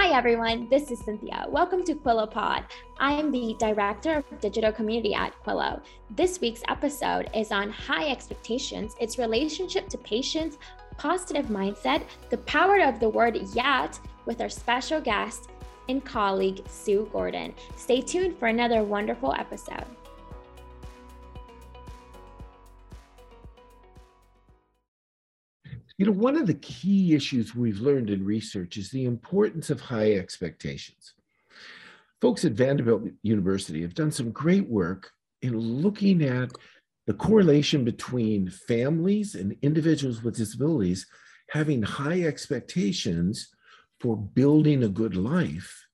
Hi, everyone. This is Cynthia. Welcome to Quillo Pod. I am the Director of Digital Community at Quillo. This week's episode is on high expectations, its relationship to patience, positive mindset, the power of the word yet, with our special guest and colleague, Sue Gordon. Stay tuned for another wonderful episode. You know, one of the key issues we've learned in research is the importance of high expectations. Folks at Vanderbilt University have done some great work in looking at the correlation between families and individuals with disabilities having high expectations for building a good life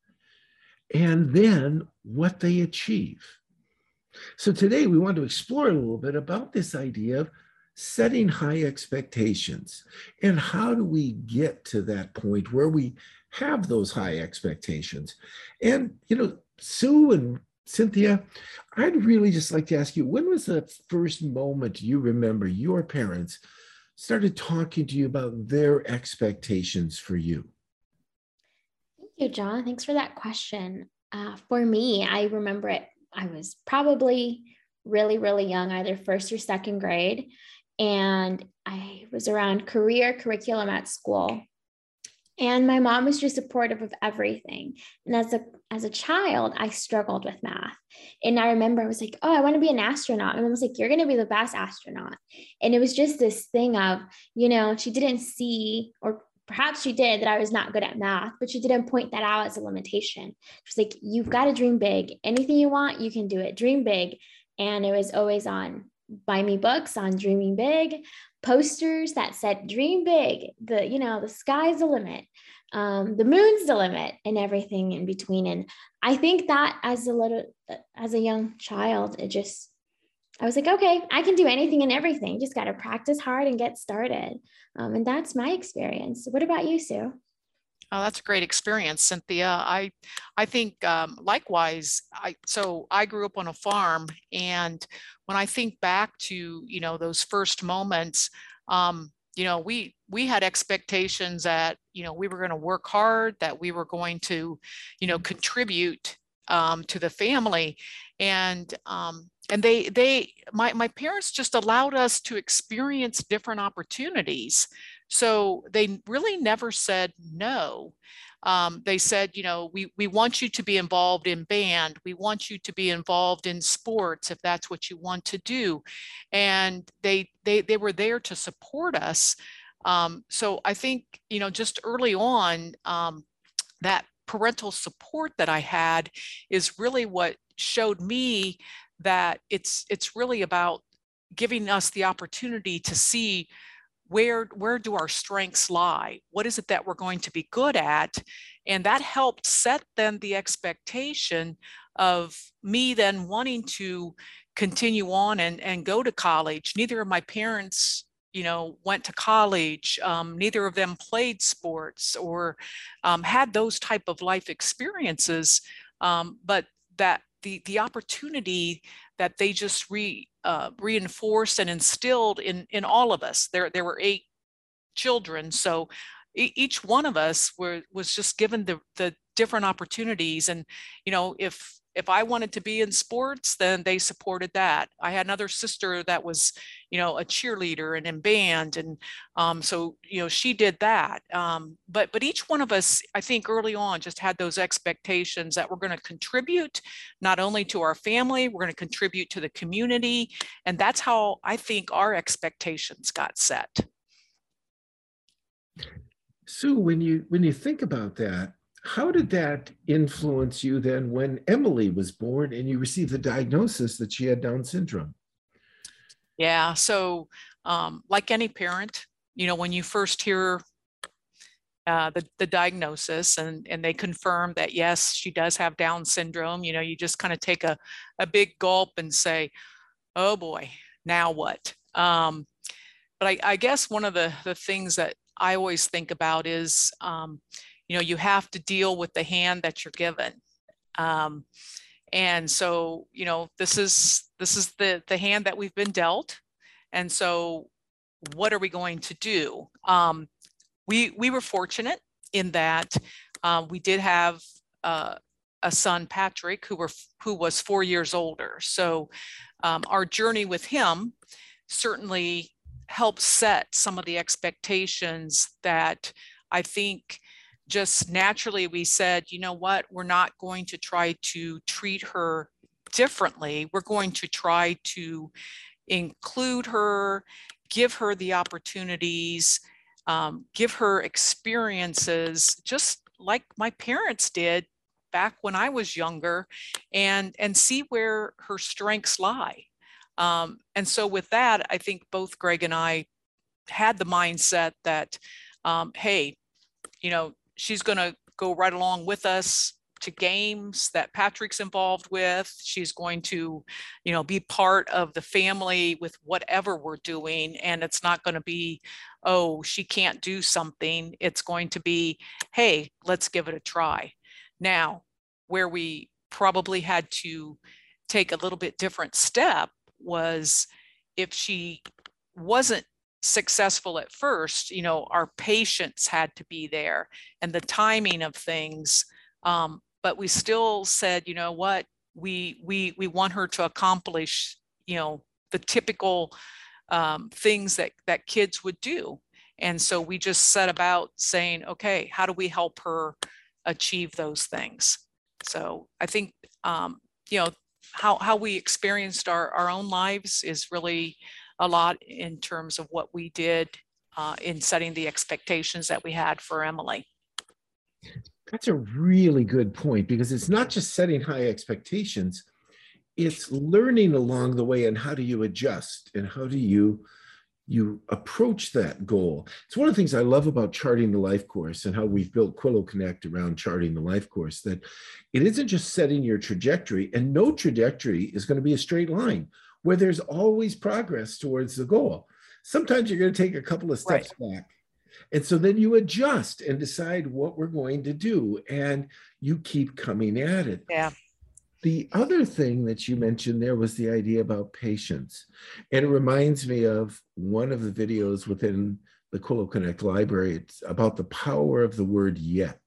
and then what they achieve. So today we want to explore a little bit about this idea of setting high expectations. And how do we get to that point where we have those high expectations? And, you know, Sue and Cynthia, I'd really just like to ask you when was the first moment you remember your parents started talking to you about their expectations for you? Thank you, John. Thanks for that question. Uh, for me, I remember it, I was probably really, really young, either first or second grade and I was around career curriculum at school. And my mom was just supportive of everything. And as a as a child, I struggled with math. And I remember I was like, oh, I want to be an astronaut. And I was like, you're gonna be the best astronaut. And it was just this thing of, you know, she didn't see, or perhaps she did that I was not good at math, but she didn't point that out as a limitation. She's like, you've got to dream big. Anything you want, you can do it. Dream big. And it was always on buy me books on dreaming big posters that said dream big the you know the sky's the limit um, the moon's the limit and everything in between. And i think that as a little as a young child it just i was like okay i can do anything and everything. Just got to practice hard and get started. Um, and that's my experience. What about you sue Oh, that's a great experience, Cynthia. I, I think um, likewise. I so I grew up on a farm, and when I think back to you know those first moments, um, you know we we had expectations that you know we were going to work hard, that we were going to, you know, contribute um, to the family, and um, and they they my my parents just allowed us to experience different opportunities so they really never said no. Um, they said, you know, we, we want you to be involved in band. We want you to be involved in sports if that's what you want to do. And they, they, they were there to support us. Um, so I think, you know, just early on, um, that parental support that I had is really what showed me that it's it's really about giving us the opportunity to see where where do our strengths lie? What is it that we're going to be good at? And that helped set then the expectation of me then wanting to continue on and, and go to college. Neither of my parents you know went to college um, neither of them played sports or um, had those type of life experiences. Um, but that the the opportunity that they just re uh, reinforced and instilled in in all of us. There there were eight children, so each one of us were was just given the the different opportunities. And you know, if if I wanted to be in sports, then they supported that. I had another sister that was, you know, a cheerleader and in band, and um, so you know she did that. Um, but but each one of us, I think, early on, just had those expectations that we're going to contribute not only to our family, we're going to contribute to the community, and that's how I think our expectations got set. Sue, when you when you think about that, how did that influence you then when Emily was born and you received the diagnosis that she had Down syndrome? Yeah, so um, like any parent, you know, when you first hear uh, the, the diagnosis and, and they confirm that yes, she does have Down syndrome, you know, you just kind of take a, a big gulp and say, oh boy, now what? Um, but I, I guess one of the, the things that I always think about is, um, you know you have to deal with the hand that you're given. Um, and so you know this is this is the the hand that we've been dealt. And so what are we going to do? Um, we we were fortunate in that uh, we did have uh, a son, Patrick, who were who was four years older. So um, our journey with him certainly helped set some of the expectations that I think just naturally we said, you know what, we're not going to try to treat her differently. We're going to try to include her, give her the opportunities, um, give her experiences, just like my parents did back when I was younger, and and see where her strengths lie. Um, and so with that, I think both Greg and I had the mindset that, um, hey, you know, she's going to go right along with us to games that Patrick's involved with. She's going to, you know, be part of the family with whatever we're doing. And it's not going to be, oh, she can't do something. It's going to be, hey, let's give it a try. Now, where we probably had to take a little bit different step was if she wasn't successful at first, you know, our patience had to be there and the timing of things. Um, but we still said, you know what, we we we want her to accomplish, you know, the typical um, things that that kids would do. And so we just set about saying, okay, how do we help her achieve those things? So I think, um, you know, how, how we experienced our, our own lives is really a lot in terms of what we did uh, in setting the expectations that we had for Emily. That's a really good point because it's not just setting high expectations, it's learning along the way and how do you adjust and how do you you approach that goal. It's one of the things I love about charting the life course and how we've built Quillo Connect around charting the life course that it isn't just setting your trajectory, and no trajectory is going to be a straight line where there's always progress towards the goal. Sometimes you're going to take a couple of steps right. back. And so then you adjust and decide what we're going to do, and you keep coming at it. Yeah. The other thing that you mentioned there was the idea about patience. And it reminds me of one of the videos within the Quillo Connect library. It's about the power of the word yet.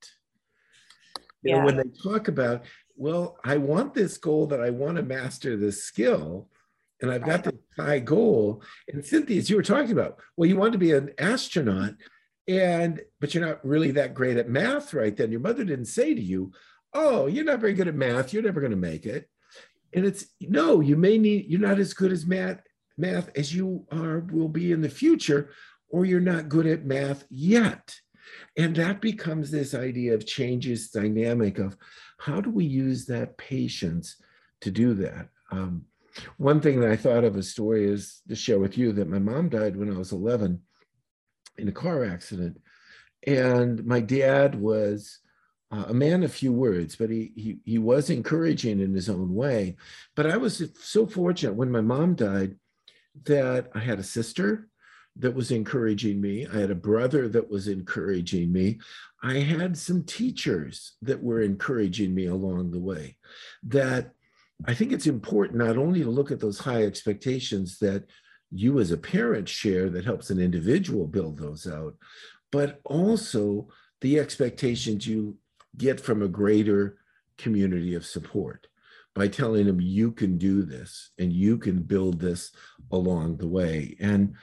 You yeah. know, when they talk about, well, I want this goal that I want to master this skill, and I've got this high goal. And Cynthia, as you were talking about, well, you want to be an astronaut, and but you're not really that great at math right then. Your mother didn't say to you, oh, you're not very good at math. You're never going to make it. And it's no, you may need, you're not as good as math, math as you are, will be in the future, or you're not good at math yet. And that becomes this idea of changes dynamic of how do we use that patience to do that? Um, one thing that I thought of a story is to share with you that my mom died when I was 11 in a car accident. And my dad was uh, a man of few words, but he, he he was encouraging in his own way. But I was so fortunate when my mom died that I had a sister that was encouraging me. I had a brother that was encouraging me. I had some teachers that were encouraging me along the way. That I think it's important not only to look at those high expectations that you as a parent share that helps an individual build those out, but also the expectations you get from a greater community of support by telling them you can do this and you can build this along the way. And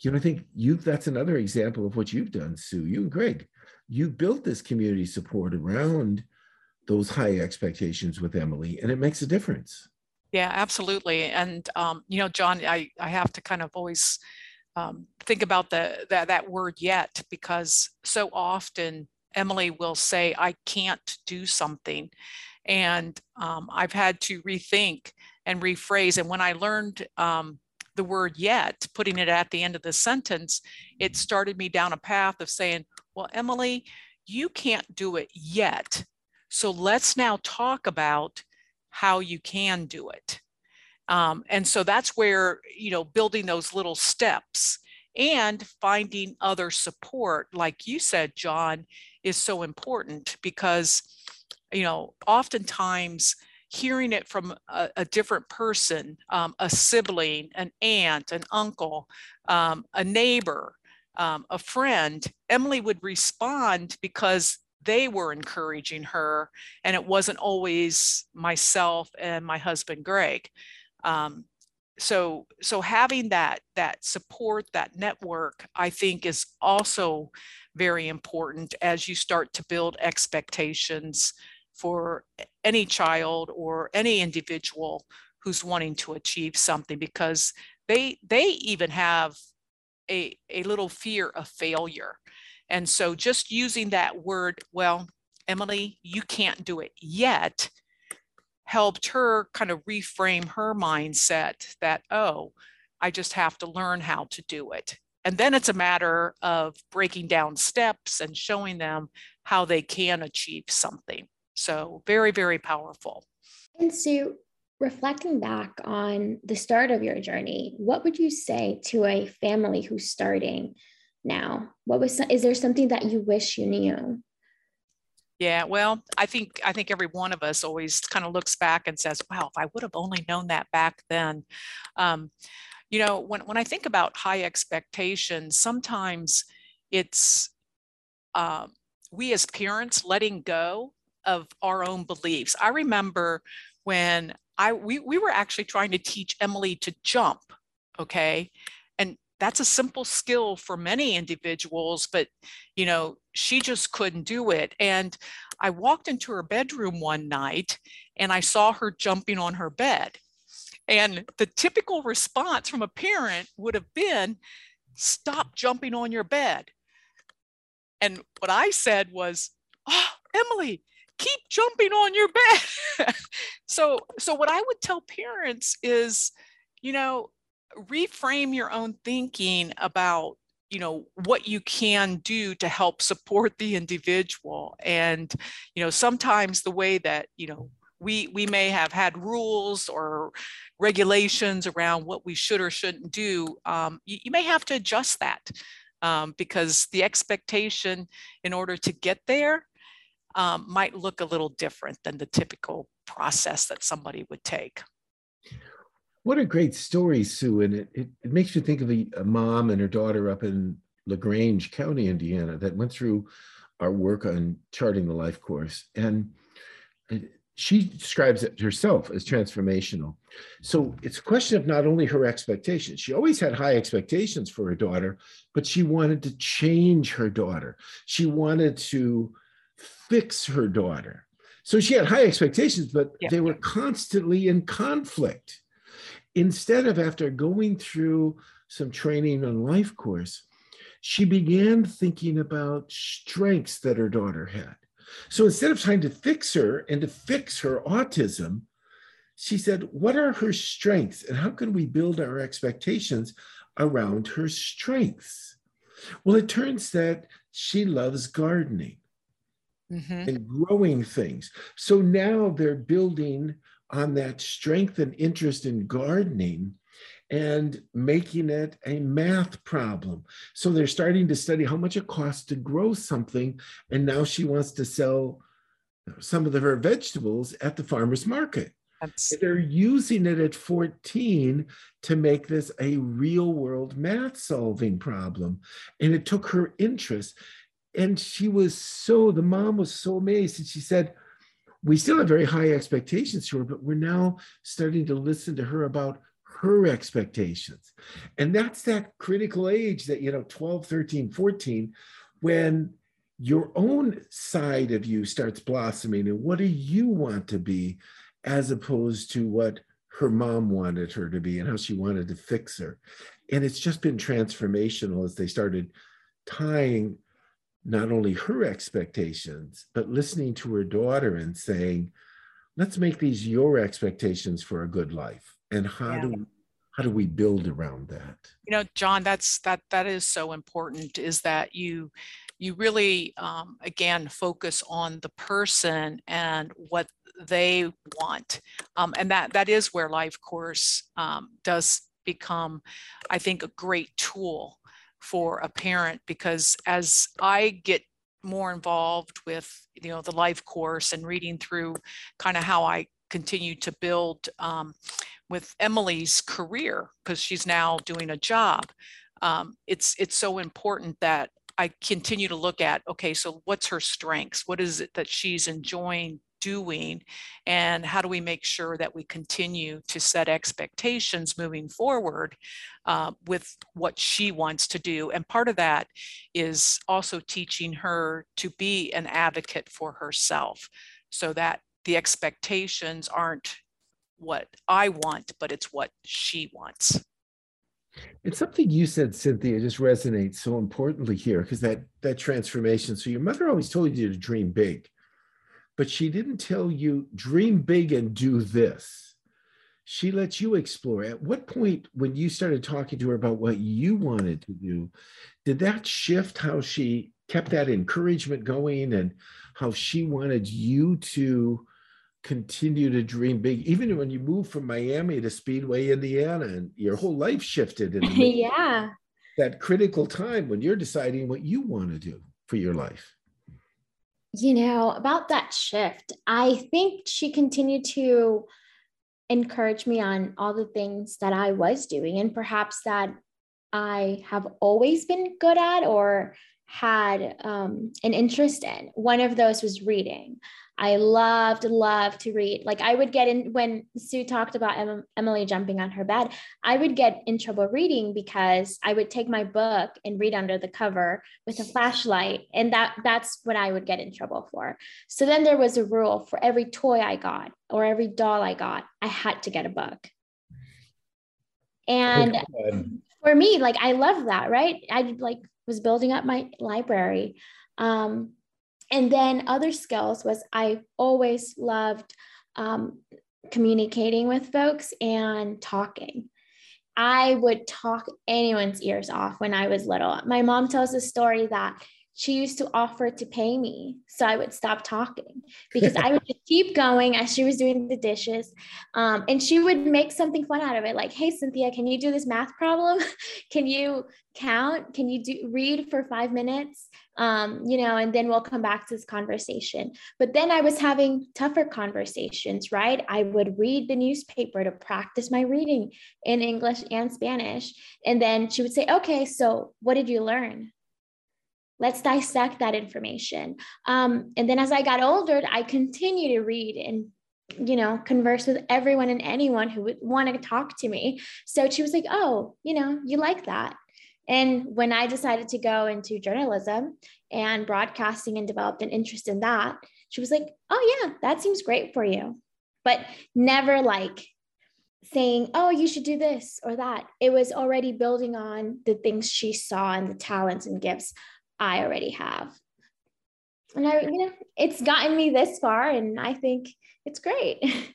you know, I think you that's another example of what you've done, Sue. You and Greg, you built this community support around those high expectations with Emily, and it makes a difference. Yeah, absolutely. And um, you know, John, I I have to kind of always um, think about the that that word yet because so often Emily will say, I can't do something. And um, I've had to rethink and rephrase. And when I learned um, the word yet, putting it at the end of the sentence, it started me down a path of saying, Well, Emily, you can't do it yet. So let's now talk about how you can do it. Um, and so that's where, you know, building those little steps and finding other support, like you said, John, is so important because, you know, oftentimes hearing it from a, a different person, um, a sibling, an aunt, an uncle, um, a neighbor, um, a friend, Emily would respond because they were encouraging her and it wasn't always myself and my husband greg. Um, so so having that that support that network i think is also very important as you start to build expectations for any child or any individual who's wanting to achieve something because they they even have a, a little fear of failure and so just using that word well emily you can't do it yet helped her kind of reframe her mindset that, oh, I just have to learn how to do it. And then it's a matter of breaking down steps and showing them how they can achieve something. So, very, very powerful. And Sue, reflecting back on the start of your journey, what would you say to a family who's starting now? What was is there something that you wish you knew? Yeah, well, I think I think every one of us always kind of looks back and says, "Wow, if I would have only known that back then." Um, you know, when when I think about high expectations, sometimes it's uh, we as parents letting go of our own beliefs. I remember when I we we were actually trying to teach Emily to jump, okay, that's a simple skill for many individuals but you know she just couldn't do it and i walked into her bedroom one night and i saw her jumping on her bed and the typical response from a parent would have been stop jumping on your bed. And what i said was oh emily keep jumping on your bed. So so what i would tell parents is you know reframe your own thinking about you know what you can do to help support the individual. And you know sometimes the way that you know we we may have had rules or regulations around what we should or shouldn't do um, you, you, may have to adjust that um, because the expectation in order to get there um, might look a little different than the typical process that somebody would take what a great story, Sue. And it, it, it makes you think of a, a, mom and her daughter up in LaGrange County, Indiana, that went through our work on charting the life course. And uh, she describes it herself as transformational. So it's a question of not only her expectations. She always had high expectations for her daughter, but she wanted to change her daughter. She wanted to fix her daughter. So she had high expectations, but yeah. they were constantly in conflict instead of after going through some training on life course, she began thinking about strengths that her daughter had. So instead of trying to fix her and to fix her autism, she said, What are her strengths and how can we build our expectations around her strengths? Well, it turns that she loves gardening mm-hmm. and growing things. So now they're building on that strength and interest in gardening and making it a math problem. So they're starting to study how much it costs to grow something. And now she wants to sell some of the, her vegetables at the farmer's market. They're using it at 14 to make this a real world math solving problem. And it took her interest. And she was so, the mom was so amazed. And she said, we still have very high expectations for her, but we're now starting to listen to her about her expectations. And that's that critical age that, you know, 12, 13, 14, when your own side of you starts blossoming and what do you want to be as opposed to what her mom wanted her to be and how she wanted to fix her. And it's just been transformational as they started tying not only her expectations, but listening to her daughter and saying, let's make these your expectations for a good life. And how yeah. do how do we build around that? You know, John, that's that that is so important is that you you really um, again focus on the person and what they want um, and that that is where life course um, does become i think a great tool for a parent because as I get more involved with you know the life course and reading through kind of how I continue to build um, with Emily's career because she's now doing a job. Um, it's it's so important that I continue to look at, okay, so what's her strengths? What is it that she's enjoying doing? And how do we make sure that we continue to set expectations moving forward uh, with what she wants to do? And part of that is also teaching her to be an advocate for herself so that the expectations aren't what I want, but it's what she wants. It's something you said, Cynthia, just resonates so importantly here because that that transformation. So your mother always told you to dream big, but she didn't tell you dream big and do this. She lets you explore. At what point, when you started talking to her about what you wanted to do, did that shift how she kept that encouragement going and how she wanted you to continue to dream big, even when you moved from Miami to Speedway, Indiana, and your whole life shifted. In yeah. That critical time when you're deciding what you want to do for your life. You know, about that shift, I think she continued to encourage me on all the things that I was doing and perhaps that I have always been good at or had um, an interest in. One of those was reading. I loved, loved to read. Like I would get in when Sue talked about em- Emily jumping on her bed, I would get in trouble reading because I would take my book and read under the cover with a flashlight. And that that's what I would get in trouble for. So then there was a rule for every toy I got or every doll I got, I had to get a book. And for me, like I love that, right? I like was building up my library. Um, and then other skills was I always loved um, communicating with folks and talking. I would talk anyone's ears off when I was little. My mom tells a story that she used to offer to pay me so I would stop talking because I would just keep going as she was doing the dishes. Um, and she would make something fun out of it like, hey, Cynthia, can you do this math problem? can you count? Can you do read for five minutes? Um, you know, and then we'll come back to this conversation. But then I was having tougher conversations, right? I would read the newspaper to practice my reading in English and Spanish. And then she would say, okay, so what did you learn? let's dissect that information um, and then as i got older i continue to read and you know converse with everyone and anyone who would want to talk to me so she was like oh you know you like that and when i decided to go into journalism and broadcasting and developed an interest in that she was like oh yeah that seems great for you but never like saying, oh, you should do this or that. It was already building on the things she saw and the talents and gifts I already have. And I, you know, it's gotten me this far, and I think it's great.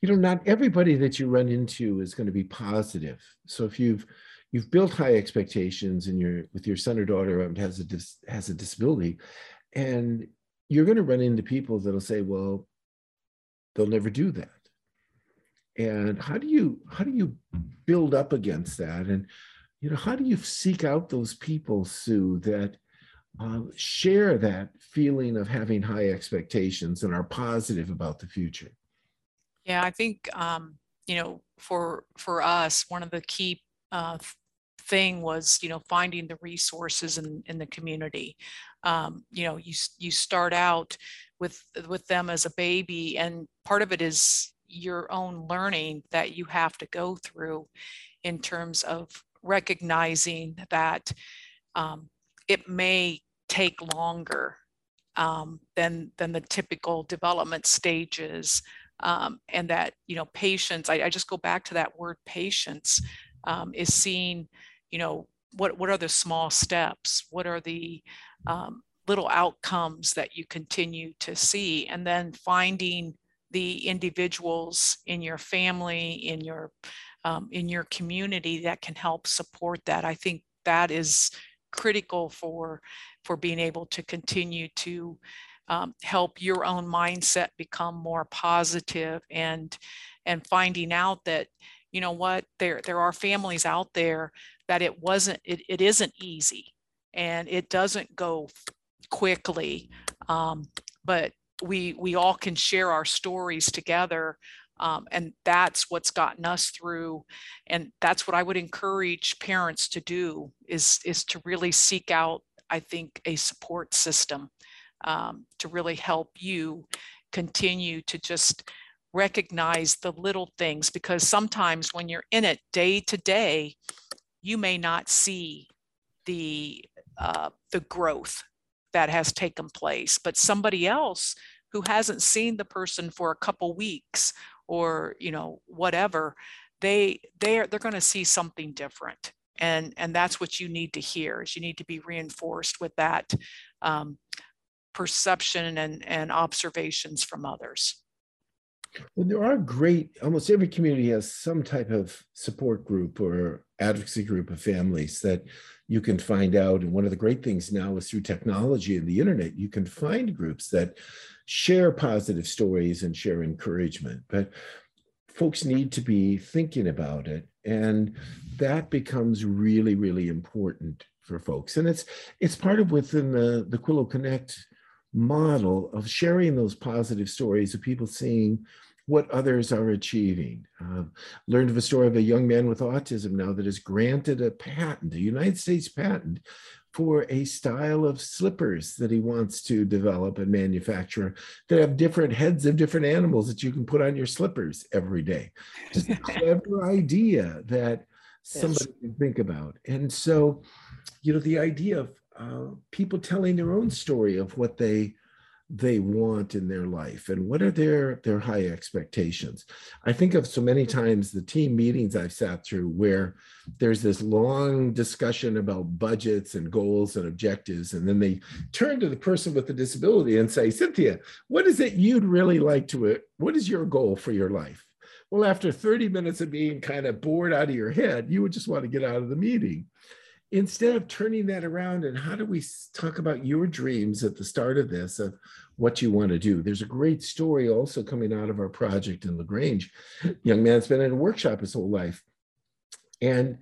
You know, not everybody that you run into is going to be positive. So if you've you've built high expectations and you're with your son or daughter um, has a dis, has a disability, and you're going to run into people that'll say, well, they'll never do that. And how do you how do you build up against that? And you know, how do you seek out those people, Sue, that uh, share that feeling of having high expectations and are positive about the future? Yeah, I think um, you know, for for us, one of the key uh, thing was you know finding the resources in, in the community. Um, you know, you you start out with with them as a baby, and part of it is your own learning that you have to go through in terms of recognizing that um, it may take longer um, than than the typical development stages, um, and that you know patience. I, I, just go back to that word patience um, is seeing, you know, what what are the small steps? What are the um, little outcomes that you continue to see, and then finding the individuals in your family, in your um, in your community that can help support that. I think that is critical for for being able to continue to um, help your own mindset become more positive and and finding out that you know what there there are families out there that it wasn't it, it isn't easy and it doesn't go quickly um, but we we all can share our stories together um, and that's what's gotten us through. And that's what I would encourage parents to do is, is to really seek out I think, a support system um, to really help you continue to just recognize the little things because sometimes when you're in it day to day, you may not see the uh, the growth that has taken place, but somebody else who hasn't seen the person for a couple weeks or you know whatever, they they're they're going to see something different, and and that's what you need to hear. Is you need to be reinforced with that um, perception and and observations from others. Well, there are great, almost every community has some type of support group or advocacy group of families that you can find out. And one of the great things now is through technology and the internet, you can find groups that share positive stories and share encouragement. But folks need to be thinking about it. And that becomes really, really important for folks. And it's it's part of within the, the Quillo Connect model of sharing those positive stories of people seeing what others are achieving. Uh, learned of a story of a young man with autism now that is granted a patent, a United States patent, for a style of slippers that he wants to develop and manufacture that have different heads of different animals that you can put on your slippers every day. Just a clever idea that somebody yes. can think about. And so, you know, the idea of uh, people telling their own story of what they they want in their life and what are their their high expectations. I think of so many times the team meetings i've sat through where there's this long discussion about budgets and goals and objectives and then they turn to the person with the disability and say cynthia what is it you'd really like to what is your goal for your life? Well after 30 minutes of being kind of bored out of your head you would just want to get out of the meeting instead of turning that around and how do we talk about your dreams at the start of this of what you want to do? There's a great story also coming out of our project in lagrange. Young man's been in a workshop his whole life. And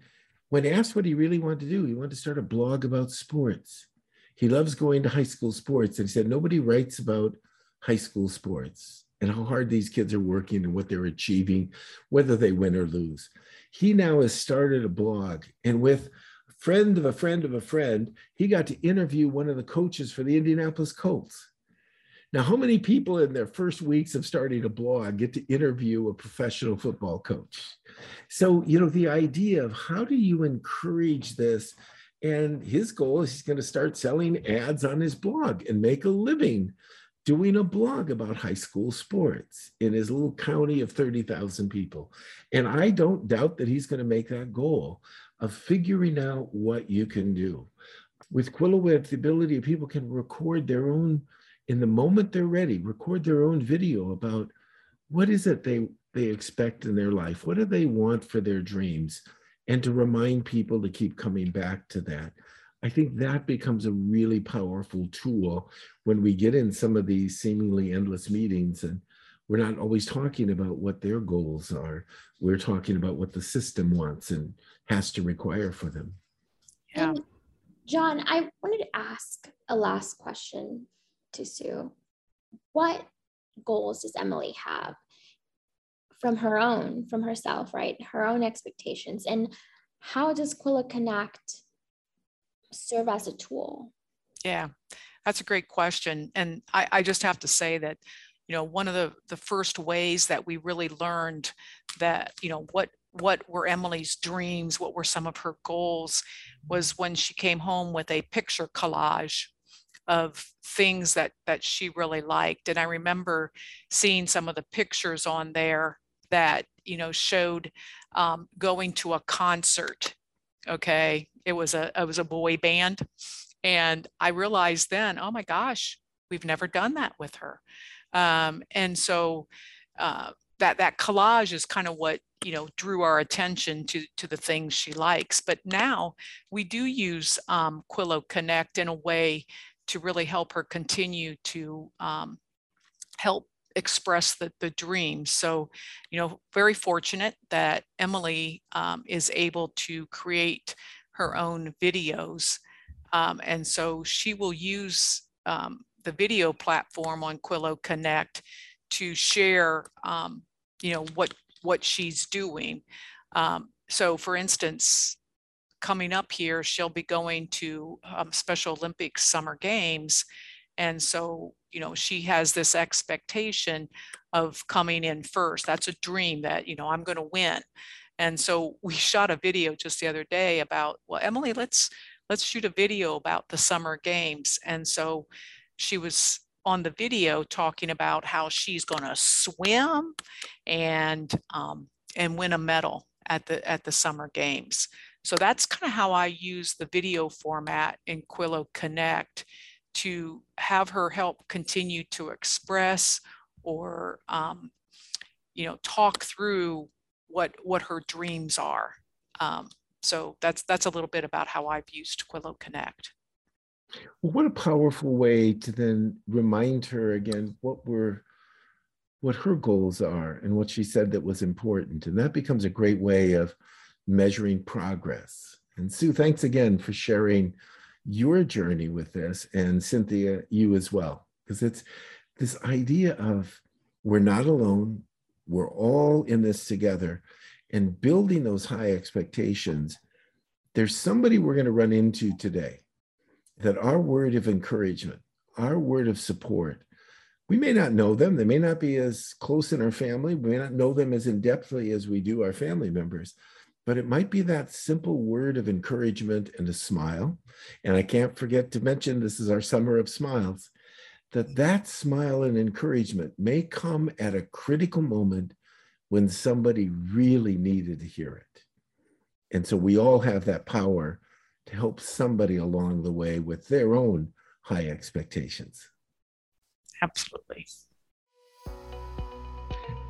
when asked what he really wanted to do he wanted to start a blog about sports. He loves going to high school sports and he said nobody writes about high school sports and how hard these kids are working and what they're achieving whether they win or lose. He now has started a blog and with friend of a friend of a friend, he got to interview one of the coaches for the Indianapolis Colts. Now, how many people in their first weeks of starting a blog get to interview a professional football coach? So, you know, the idea of how do you encourage this? And his goal is he's going to start selling ads on his blog and make a living doing a blog about high school sports in his little county of 30,000 people. And I don't doubt that he's going to make that goal of figuring out what you can do. With Quillowit, the ability of people can record their own, in the moment they're ready, record their own video about what is it they, they expect in their life? What do they want for their dreams? And to remind people to keep coming back to that. I think that becomes a really powerful tool when we get in some of these seemingly endless meetings and we're not always talking about what their goals are. We're talking about what the system wants and has to require for them. Yeah. And John, I wanted to ask a last question to Sue. What goals does Emily have from her own, from herself, right? Her own expectations. And how does Quillo Connect serve as a tool? Yeah, that's a great question. And I, I just have to say that you know one of the the first ways that we really learned that you know what what were Emily's dreams, what were some of her goals, was when she came home with a picture collage of things that that she really liked. And I remember seeing some of the pictures on there that you know showed um, going to a concert. Okay, it was a it was a boy band, and I realized then, oh my gosh, we've never done that with her. Um, and so uh, that that collage is kind of what you know drew our attention to to the things she likes but now we do use um, quillo connect in a way to really help her continue to um, help express the, the dreams so you know very fortunate that emily um, is able to create her own videos um, and so she will use um, the video platform on quillo connect to share um, you know what what she's doing. Um, so for instance, coming up here, she'll be going to um, Special Olympics Summer Games. And so, you know, she has this expectation of coming in first. That's a dream that, you know, I'm going to win. And so we shot a video just the other day about, well, Emily, let's let's shoot a video about the summer games. And so she was on the video talking about how she's going to swim and um, and win a medal at the at the summer games. So that's kind of how I use the video format in Quillo Connect to have her help continue to express or um, you know talk through what what her dreams are. Um, so that's that's a little bit about how I've used Quillo Connect. Well, what a powerful way to then remind her again what were what her goals are and what she said that was important. And that becomes a great way of measuring progress. And Sue, thanks again for sharing your journey with this and Cynthia, you as well. Because it's this idea of we're not alone, we're all in this together and building those high expectations. There's somebody we're going to run into today that our word of encouragement, our word of support, we may not know them. They may not be as close in our family. We may not know them as in depthly as we do our family members, but it might be that simple word of encouragement and a smile. And I can't forget to mention this is our summer of smiles that that smile and encouragement may come at a critical moment when somebody really needed to hear it. And so we all have that power to help somebody along the way with their own high expectations. Absolutely.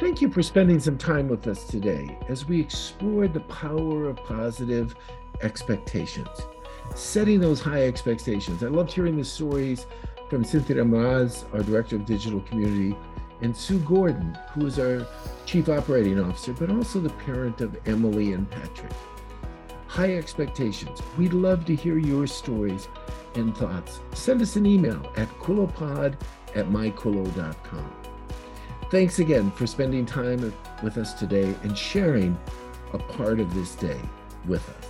Thank you for spending some time with us today as we explored the power of positive expectations, setting those high expectations. I loved hearing the stories from Cynthia Ramaz, our Director of Digital Community, and Sue Gordon, who is our Chief Operating Officer, but also the parent of Emily and Patrick. High expectations. We'd love to hear your stories and thoughts. Send us an email at quillopod at myquillo.com. Thanks again for spending time with us today and sharing a part of this day with us.